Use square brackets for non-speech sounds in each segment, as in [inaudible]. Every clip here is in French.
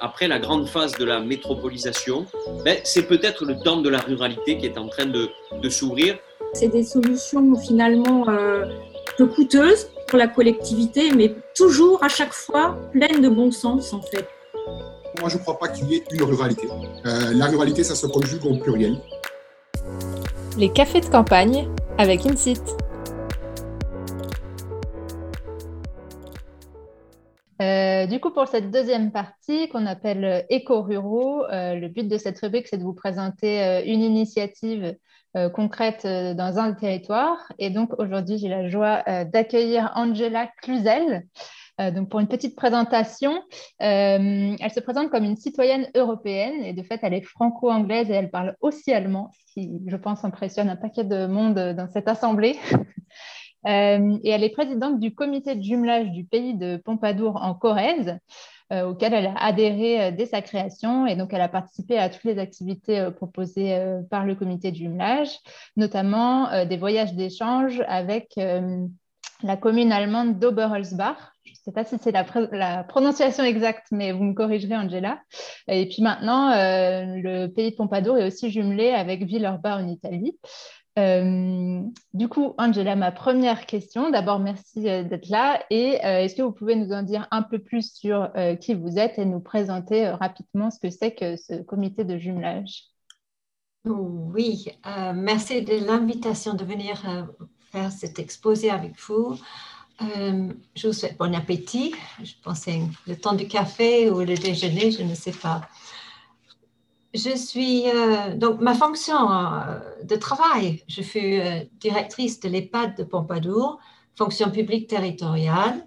après la grande phase de la métropolisation, ben, c'est peut-être le temps de la ruralité qui est en train de, de s'ouvrir. C'est des solutions finalement euh, peu coûteuses pour la collectivité, mais toujours à chaque fois pleines de bon sens en fait. Moi, je ne crois pas qu'il y ait une ruralité. Euh, la ruralité, ça se conjugue au pluriel. Les cafés de campagne avec Insit. Euh, du coup, pour cette deuxième partie qu'on appelle éco-ruraux, euh, le but de cette rubrique, c'est de vous présenter euh, une initiative concrète dans un territoire. Et donc, aujourd'hui, j'ai la joie d'accueillir Angela Cluzel. donc, pour une petite présentation, elle se présente comme une citoyenne européenne et de fait, elle est franco-anglaise et elle parle aussi allemand, ce qui, je pense, impressionne un paquet de monde dans cette assemblée. [laughs] Euh, et elle est présidente du comité de jumelage du pays de Pompadour en Corrèze, euh, auquel elle a adhéré euh, dès sa création. Et donc, elle a participé à toutes les activités proposées par le comité de jumelage, notamment des voyages d'échange avec la commune allemande d'Oberholzbach. Je ne sais pas si c'est la, prononciation exacte, mais vous me corrigerez, Angela. Et puis maintenant, le pays de Pompadour est aussi jumelé avec Villeurbanne en Italie. Euh, du coup, Angela, ma première question. D'abord, merci euh, d'être là. Et euh, est-ce que vous pouvez nous en dire un peu plus sur qui vous êtes et nous présenter rapidement ce que c'est que ce comité de jumelage? Oui, merci de l'invitation de venir faire cet exposé avec vous. je vous souhaite bon appétit. Je pensais le temps du café ou le déjeuner, je ne sais pas je suis euh, donc ma fonction euh, de travail. Je fus euh, directrice de l'EHPAD de Pompadour, fonction publique territoriale,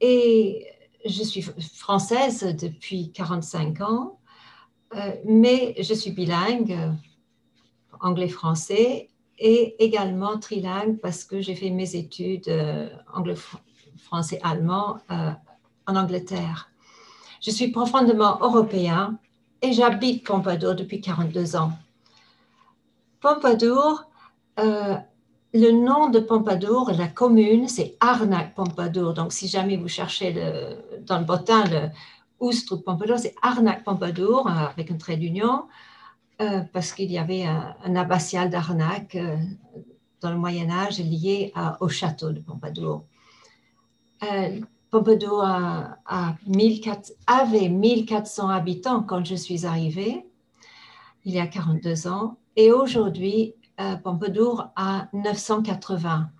et je suis française depuis 45 ans, mais je suis bilingue, anglais-français, et également trilingue parce que j'ai fait mes études anglais-français-allemand en Angleterre. Je suis profondément européen et j'habite Pompadour depuis 42 ans. Pompadour, euh, le nom de Pompadour, la commune, c'est Arnac-Pompadour. Donc, si jamais vous cherchez dans le bottin le trouve Pompadour, c'est Arnac-Pompadour euh, avec un trait d'union, euh, parce qu'il y avait un, abbatial d'Arnac dans le Moyen Âge lié au château de Pompadour. Pompadour avait 1400 habitants quand je suis arrivée, il y a 42 ans, et aujourd'hui, euh, Pompadour a 980.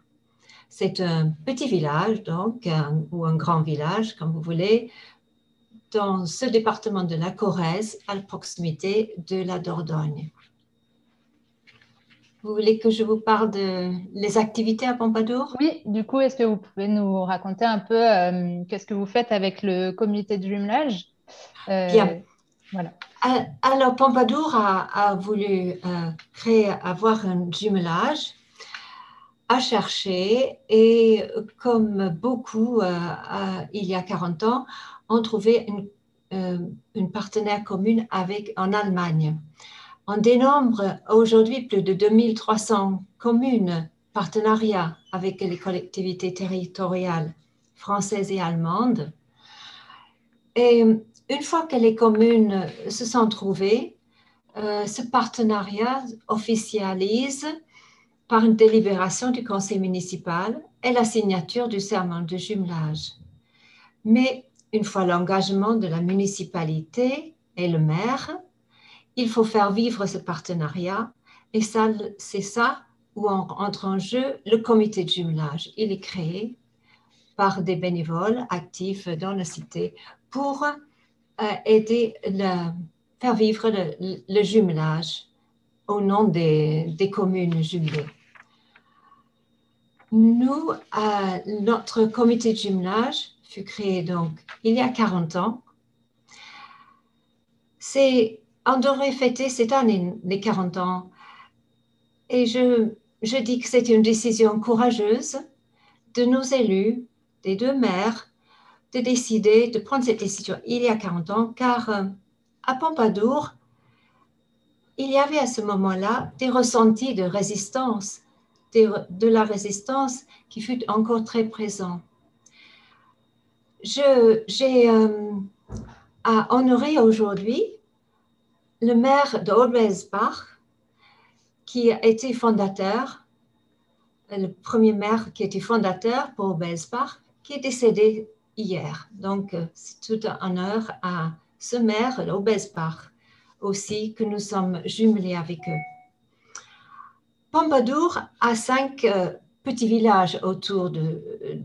C'est un petit village, donc, ou un grand village, comme vous voulez, dans ce département de la Corrèze, à proximité de la Dordogne. Vous voulez que je vous parle de les activités à Pompadour? Oui, du coup, est-ce que vous pouvez nous raconter un peu euh, qu'est-ce que vous faites avec le comité de jumelage euh, Bien. Voilà. Euh, alors, Pompadour a, voulu créer, avoir un jumelage, à chercher et comme beaucoup il y a 40 ans, ont trouvé une, une partenaire commune avec, en Allemagne. On dénombre aujourd'hui plus de 2300 communes partenariats avec les collectivités territoriales françaises et allemandes. Et une fois que les communes se sont trouvées, euh, ce partenariat officialise par une délibération du conseil municipal et la signature du serment de jumelage. Mais une fois l'engagement de la municipalité et le maire, il faut faire vivre ce partenariat et ça, c'est ça où entre en jeu le comité de jumelage. Il est créé par des bénévoles actifs dans la cité pour euh, aider à faire vivre le, jumelage au nom des, communes jumelées. Nous, euh, notre comité de jumelage fut créé donc il y a 40 ans. C'est on devrait fêter cette année les 40 ans. Et je, je dis que c'est une décision courageuse de nos élus, des deux maires, de décider de prendre cette décision il y a 40 ans, car euh, à Pompadour, il y avait à ce moment-là des ressentis de résistance, de, la résistance qui fut encore très présent. J'ai euh, à honorer aujourd'hui le maire de Orbelsbach, qui a été fondateur, le premier maire qui a été fondateur pour Orbelsbach, qui est décédé hier. Donc, c'est tout un honneur à ce maire d'Orbelsbach aussi que nous sommes jumelés avec eux. Pompadour a cinq petits villages autour de,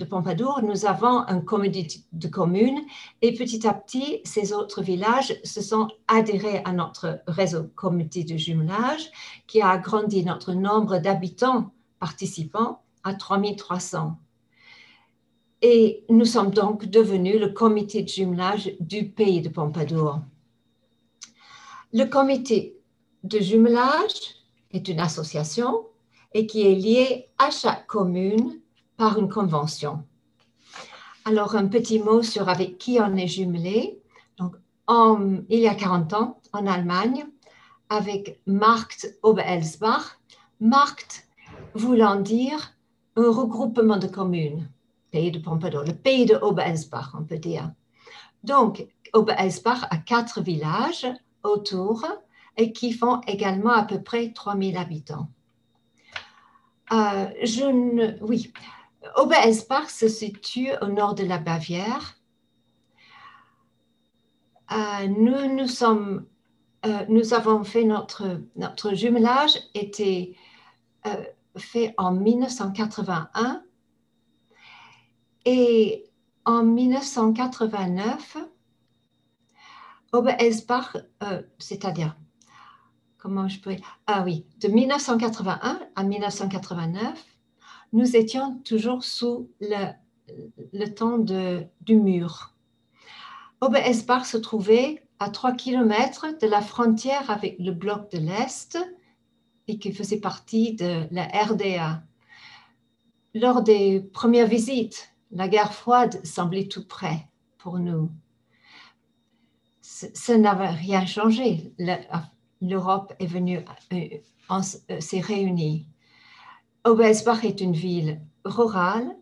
Pompadour. Nous avons un comité de communes et petit à petit, ces autres villages se sont adhérés à notre réseau comité de jumelage qui a agrandi notre nombre d'habitants participants à 3300. Et nous sommes donc devenus le comité de jumelage du pays de Pompadour. Le comité de jumelage est une association et qui est liée à chaque commune par une convention. Alors, un petit mot sur avec qui on est jumelé. Donc, il y a 40 ans, en Allemagne, avec Markt Oberelsbach. Markt voulant dire un regroupement de communes, pays de Pompadour, le pays de Oberelsbach, on peut dire. Donc, Oberelsbach a quatre villages autour et qui font également à peu près 3000 habitants. Euh, je ne, oui, se situe au nord de la Bavière. Euh, nous, nous, sommes, euh, nous avons fait notre, notre jumelage était fait en 1981 et en 1989, Oberesbach, c'est-à-dire comment je peux... Ah oui, de 1981 à 1989, nous étions toujours sous le, le temps de, du mur. Oberesbach se trouvait à 3 km de la frontière avec le bloc de l'Est et qui faisait partie de la RDA. Lors des premières visites, la guerre froide semblait tout près pour nous. Ça n'avait rien changé l'Europe est venue, euh, euh, s'est réunie. Obelsbach est une ville rurale,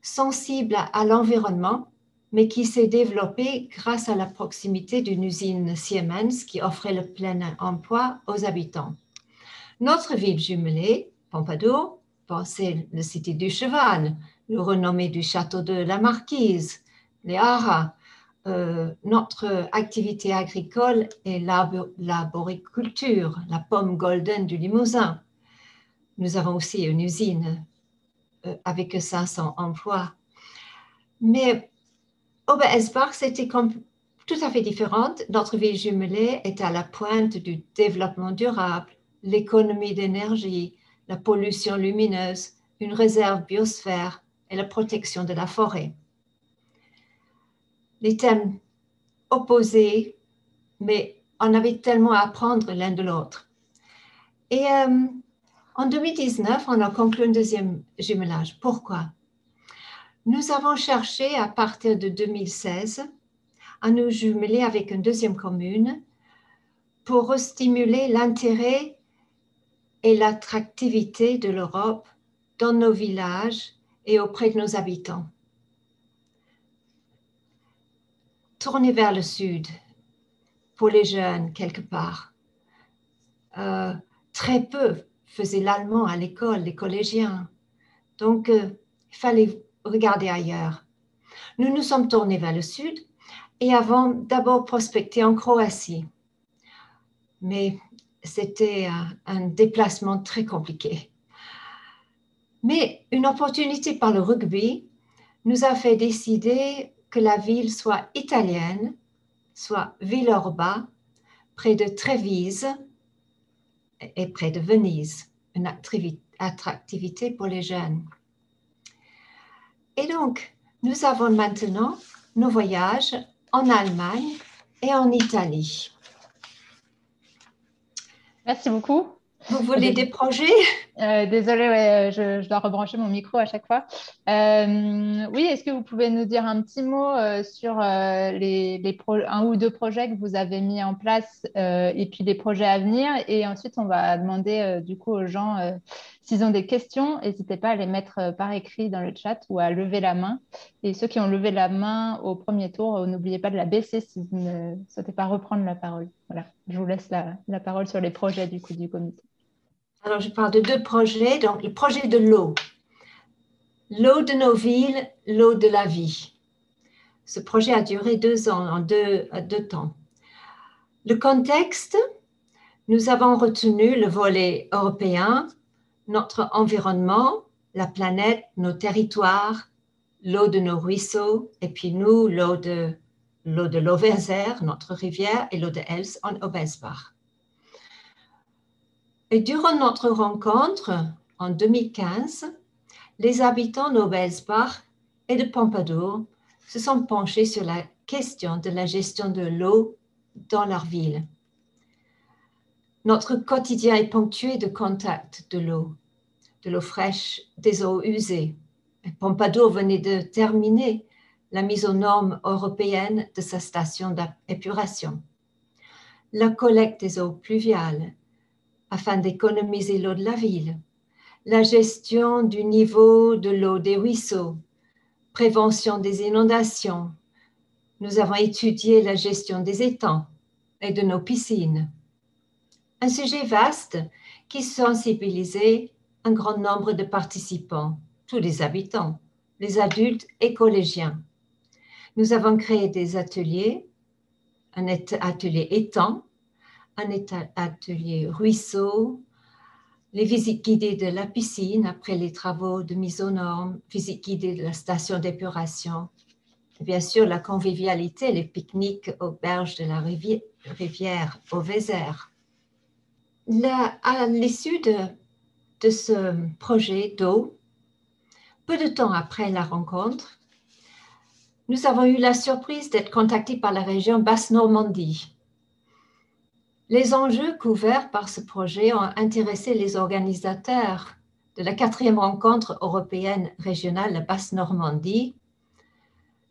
sensible à l'environnement, mais qui s'est développée grâce à la proximité d'une usine Siemens qui offrait le plein emploi aux habitants. Notre ville jumelée, Pompadour, c'est le cité du cheval, le renommé du château de la Marquise, les Haras, euh, notre activité agricole est l'arboriculture, la pomme golden du Limousin. Nous avons aussi une usine euh, avec 500 emplois. Mais Oberesbach, c'était tout à fait différente. Notre ville jumelée est à la pointe du développement durable, l'économie d'énergie, la pollution lumineuse, une réserve biosphère et la protection de la forêt les thèmes opposés, mais on avait tellement à apprendre l'un de l'autre. Et euh, en 2019, on a conclu un deuxième jumelage. Pourquoi? Nous avons cherché à partir de 2016 à nous jumeler avec une deuxième commune pour stimuler l'intérêt et l'attractivité de l'Europe dans nos villages et auprès de nos habitants. Tourner vers le sud pour les jeunes quelque part. Euh, très peu faisaient l'allemand à l'école, les collégiens. Donc, euh, il fallait regarder ailleurs. Nous nous sommes tournés vers le sud et avons d'abord prospecté en Croatie. Mais c'était un déplacement très compliqué. Mais une opportunité par le rugby nous a fait décider que la ville soit italienne, soit Villorba, près de Trévise et près de Venise, une attractivité pour les jeunes. Et donc, nous avons maintenant nos voyages en Allemagne et en Italie. Merci beaucoup. Vous voulez des projets? Euh, Désolée, ouais, je, dois rebrancher mon micro à chaque fois. Euh, oui, est-ce que vous pouvez nous dire un petit mot euh, sur les, un ou deux projets que vous avez mis en place et puis les projets à venir? Et ensuite, on va demander du coup aux gens S'ils ont des questions, n'hésitez pas à les mettre par écrit dans le chat ou à lever la main. Et ceux qui ont levé la main au premier tour, n'oubliez pas de la baisser si vous ne souhaitez pas reprendre la parole. Voilà, je vous laisse la, la parole sur les projets du coup du comité. Alors, je parle de deux projets. Donc, le projet de l'eau. L'eau de nos villes, l'eau de la vie. Ce projet a duré deux ans, en deux, deux temps. Le contexte, nous avons retenu le volet européen, notre environnement, la planète, nos territoires, l'eau de nos ruisseaux, et puis nous, l'eau de l'eau de notre rivière, et l'eau de Els en Obelsbach. Et durant notre rencontre en 2015, les habitants d'Obelsbach et de Pompadour se sont penchés sur la question de la gestion de l'eau dans leur ville. Notre quotidien est ponctué de contacts de l'eau, de l'eau fraîche, des eaux usées. Pompadour venait de terminer la mise aux normes européennes de sa station d'épuration. La collecte des eaux pluviales afin d'économiser l'eau de la ville, la gestion du niveau de l'eau des ruisseaux, prévention des inondations. Nous avons étudié la gestion des étangs et de nos piscines. Un sujet vaste qui sensibilisait un grand nombre de participants, tous les habitants, les adultes et collégiens. Nous avons créé des ateliers, un atelier étang, un atelier ruisseau, les visites guidées de la piscine après les travaux de mise aux normes, visites guidées de la station d'épuration, bien sûr la convivialité, les pique-niques aux berges de la rivière, rivière au Vézère. à l'issue de, de ce projet d'eau, peu de temps après la rencontre, nous avons eu la surprise d'être contactés par la région Basse-Normandie les enjeux couverts par ce projet ont intéressé les organisateurs de la quatrième rencontre européenne régionale, Basse-Normandie.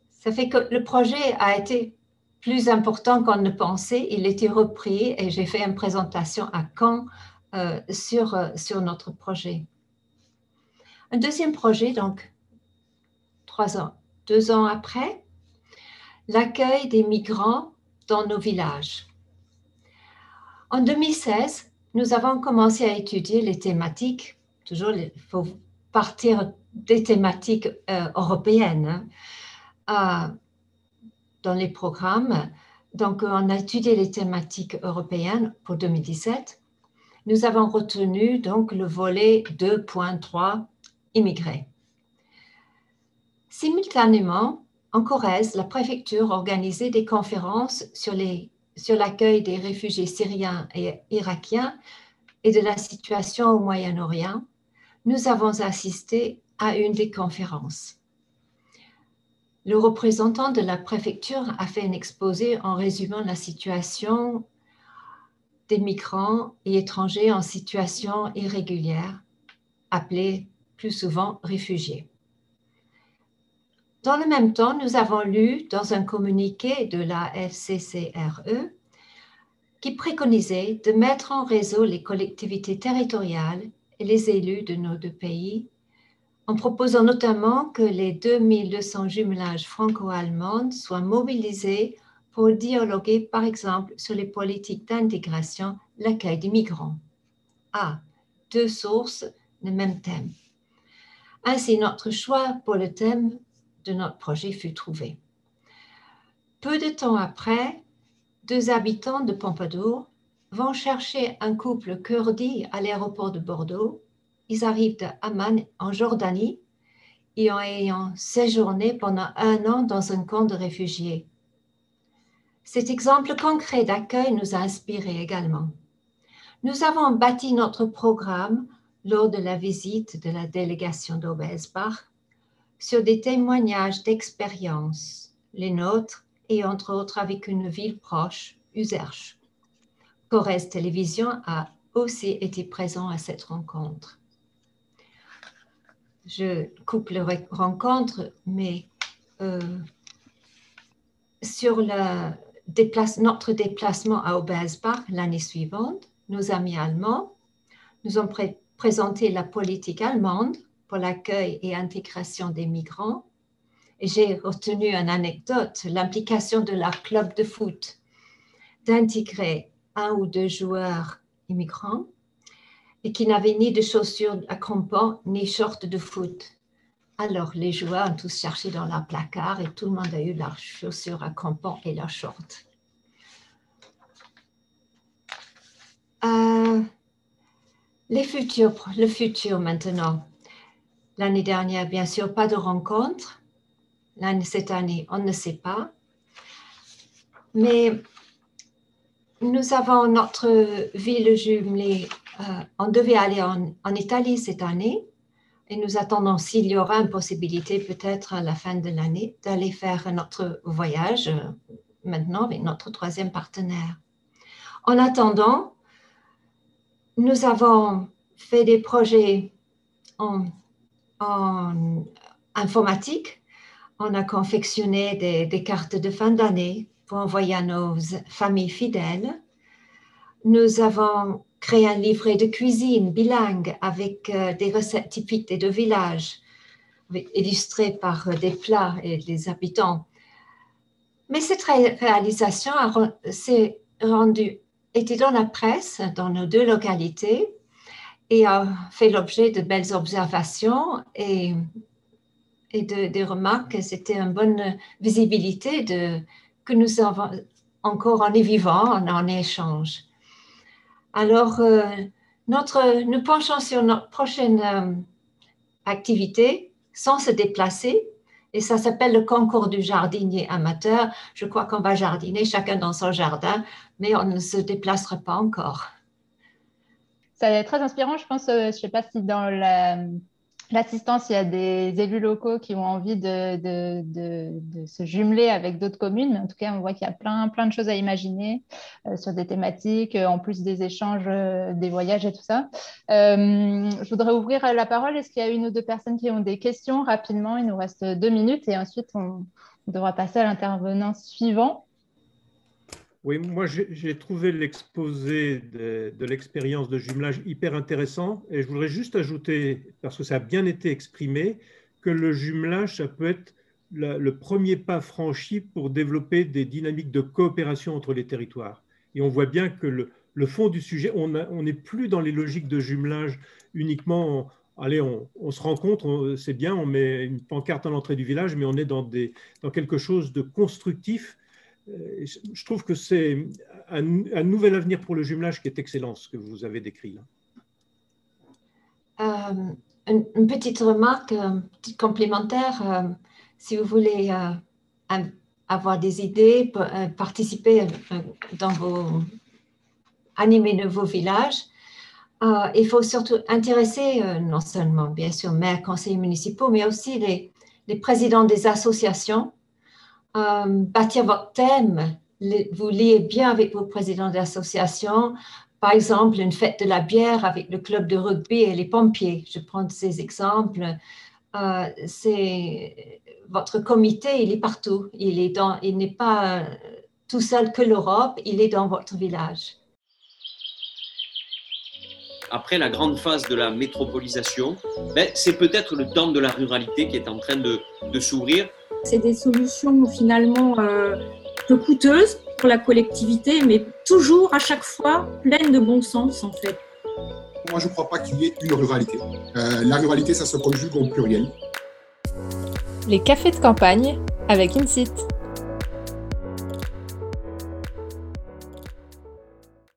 Ça fait que le projet a été plus important qu'on ne pensait. Il était repris et j'ai fait une présentation à Caen euh, sur, euh, sur notre projet. Un deuxième projet, donc trois ans, deux ans après, l'accueil des migrants dans nos villages. En 2016, nous avons commencé à étudier les thématiques. Toujours, il faut partir des thématiques euh, européennes hein, dans les programmes. Donc, on a étudié les thématiques européennes pour 2017. Nous avons retenu donc le volet 2.3 immigrés. Simultanément, en Corrèze, la préfecture organisait des conférences sur les sur l'accueil des réfugiés syriens et irakiens et de la situation au Moyen-Orient, nous avons assisté à une des conférences. Le représentant de la préfecture a fait un exposé en résumant la situation des migrants et étrangers en situation irrégulière, appelés plus souvent réfugiés. Dans le même temps, nous avons lu dans un communiqué de la FCCRE qui préconisait de mettre en réseau les collectivités territoriales et les élus de nos deux pays, en proposant notamment que les 2200 jumelages franco-allemands soient mobilisés pour dialoguer, par exemple, sur les politiques d'intégration, l'accueil des migrants. Ah, deux sources, le même thème. Ainsi, notre choix pour le thème de notre projet fut trouvé. Peu de temps après, deux habitants de Pompadour vont chercher un couple kurdi à l'aéroport de Bordeaux. Ils arrivent de Amman en Jordanie et en ayant séjourné pendant un an dans un camp de réfugiés. Cet exemple concret d'accueil nous a inspiré également. Nous avons bâti notre programme lors de la visite de la délégation d'Obelsbach sur des témoignages d'expérience, les nôtres et entre autres avec une ville proche, Userche. Corrèze Télévision a aussi été présent à cette rencontre. Je coupe la rencontre, mais euh, sur notre déplacement à Obelsbach l'année suivante, nos amis allemands nous ont présenter la politique allemande pour l'accueil et intégration des migrants. J'ai retenu une anecdote, l'implication de leur club de foot d'intégrer un ou deux joueurs immigrants et qui n'avaient ni de chaussures à crampons ni shorts de foot. Alors les joueurs ont tous cherché dans leur placard et tout le monde a eu leurs chaussures à crampons et leurs shorts. Euh, les futurs, le futur maintenant. L'année dernière, bien sûr, pas de rencontre. Cette année, on ne sait pas. Mais nous avons notre ville jumelée. Euh, on devait aller en, Italie cette année et nous attendons s'il y aura une possibilité peut-être à la fin de l'année d'aller faire notre voyage euh, maintenant avec notre troisième partenaire. En attendant, nous avons fait des projets en, informatique. On a confectionné des, des cartes de fin d'année pour envoyer à nos familles fidèles. Nous avons créé un livret de cuisine bilingue avec euh, des recettes typiques des deux villages, illustrées par euh, des plats et des habitants. Mais cette réalisation s'est rendue était dans la presse dans nos deux localités et a fait l'objet de belles observations et, et de, des remarques. C'était une bonne visibilité de, que nous avons encore en vivant, en, échange. Alors, euh, notre, nous penchons sur notre prochaine euh, activité sans se déplacer. Et ça s'appelle le concours du jardinier amateur. Je crois qu'on va jardiner chacun dans son jardin, mais on ne se déplacera pas encore. Ça est très inspirant, je pense. Euh, je ne sais pas si dans l'assistance, il y a des élus locaux qui ont envie de, de, se jumeler avec d'autres communes. Mais en tout cas, on voit qu'il y a plein, plein de choses à imaginer euh, sur des thématiques, euh, en plus des échanges, des voyages et tout ça. je voudrais ouvrir la parole. Est-ce qu'il y a une ou deux personnes qui ont des questions rapidement? Il nous reste deux minutes et ensuite on devra passer à l'intervenant suivant. Oui, moi j'ai trouvé l'exposé de, l'expérience de jumelage hyper intéressant et je voudrais juste ajouter, parce que ça a bien été exprimé, que le jumelage, ça peut être le premier pas franchi pour développer des dynamiques de coopération entre les territoires. Et on voit bien que le, fond du sujet, on n'est plus dans les logiques de jumelage uniquement, allez, on, se rencontre, c'est bien, on met une pancarte à l'entrée du village, mais on est dans, quelque chose de constructif je trouve que c'est un, nouvel avenir pour le jumelage qui est excellent, ce que vous avez décrit là. Euh, une, petite remarque, un petit complémentaire. Euh, si vous voulez avoir des idées, participer dans vos animer de vos villages, il faut surtout intéresser non seulement, bien sûr, maires, conseillers municipaux, mais aussi les présidents des associations euh, bâtir votre thème. vous liez bien avec vos présidents d'associations. Par exemple, une fête de la bière avec le club de rugby et les pompiers. Je prends ces exemples. Euh, votre comité, il est partout. Il n'est pas euh, tout seul que l'Europe. Il est dans votre village. Après la grande phase de la métropolisation, ben, c'est peut-être le temps de la ruralité qui est en train de s'ouvrir c'est des solutions finalement euh, peu coûteuses pour la collectivité, mais toujours à chaque fois pleines de bon sens en fait. Moi, je ne crois pas qu'il y ait une ruralité. Euh, la ruralité, ça se conjugue au pluriel. Les cafés de campagne avec Insit.